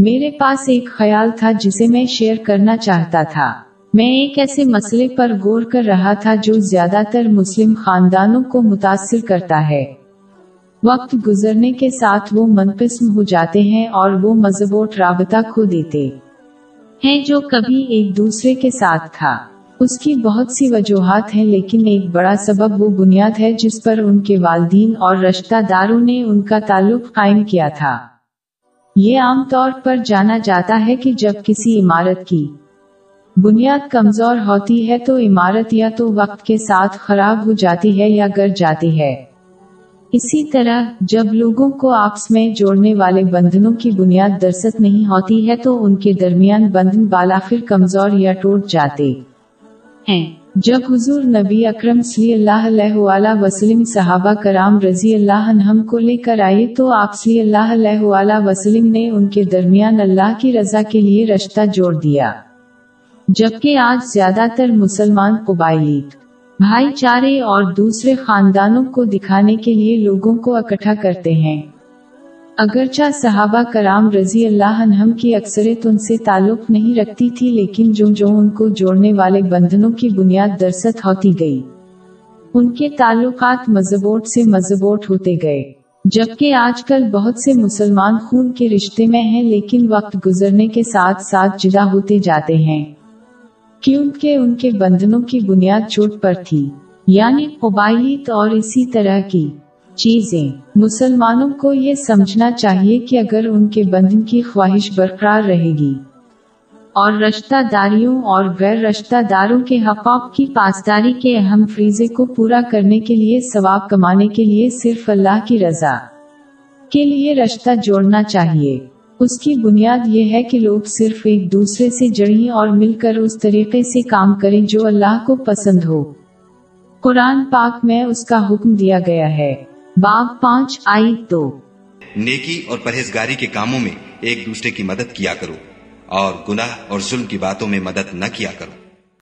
میرے پاس ایک خیال تھا جسے میں شیئر کرنا چاہتا تھا۔ میں ایک ایسے مسئلے پر غور کر رہا تھا جو زیادہ تر مسلم خاندانوں کو متاثر کرتا ہے۔ وقت گزرنے کے ساتھ وہ منقسم ہو جاتے ہیں اور وہ مضبوط رابطہ کھو دیتے ہیں جو کبھی ایک دوسرے کے ساتھ تھا۔ اس کی بہت سی وجوہات ہیں لیکن ایک بڑا سبب وہ بنیاد ہے جس پر ان کے والدین اور رشتہ داروں نے ان کا تعلق قائم کیا تھا۔ یہ عام طور پر جانا جاتا ہے کہ جب کسی عمارت کی بنیاد کمزور ہوتی ہے تو عمارت یا تو وقت کے ساتھ خراب ہو جاتی ہے یا گر جاتی ہے۔ اسی طرح جب لوگوں کو آپس میں جوڑنے والے بندھنوں کی بنیاد درست نہیں ہوتی ہے تو ان کے درمیان بندھن بالآخر کمزور یا ٹوٹ جاتے ہیں۔ جب حضور نبی اکرم صلی اللہ علیہ وآلہ وسلم صحابہ کرام رضی اللہ عنہم کو لے کر آئے تو آپ صلی اللہ علیہ وآلہ وسلم نے ان کے درمیان اللہ کی رضا کے لیے رشتہ جوڑ دیا۔ جبکہ آج زیادہ تر مسلمان قبائلی بھائی چارے اور دوسرے خاندانوں کو دکھانے کے لیے لوگوں کو اکٹھا کرتے ہیں۔ اگرچہ صحابہ کرام رضی اللہ عنہم کی اکثریت ان سے تعلق نہیں رکھتی تھی، لیکن جو جو ان کو جوڑنے والے بندھنوں کی بنیاد درست ہوتی گئی۔ ان کے تعلقات مضبوط سے مضبوط ہوتے گئے۔ جبکہ آج کل بہت سے مسلمان خون کے رشتے میں ہیں، لیکن وقت گزرنے کے ساتھ ساتھ جدا ہوتے جاتے ہیں۔ کیونکہ ان کے بندھنوں کی بنیاد چوٹ پر تھی۔ یعنی قبائلیت اور اسی طرح کی۔ چیزیں۔ مسلمانوں کو یہ سمجھنا چاہیے کہ اگر ان کے بندھن کی خواہش برقرار رہے گی اور رشتہ داریوں اور غیر رشتہ داروں کے حقوق کی پاسداری کے اہم فریضے کو پورا کرنے کے لیے ثواب کمانے کے لیے صرف اللہ کی رضا کے لیے رشتہ جوڑنا چاہیے۔ اس کی بنیاد یہ ہے کہ لوگ صرف ایک دوسرے سے جڑیں اور مل کر اس طریقے سے کام کریں جو اللہ کو پسند ہو۔ قرآن پاک میں اس کا حکم دیا گیا ہے۔ باب پانچ آئی دو۔ نیکی اور پرہیزگاری کے کاموں میں ایک دوسرے کی مدد کیا کرو اور گناہ اور ظلم کی باتوں میں مدد نہ کیا کرو۔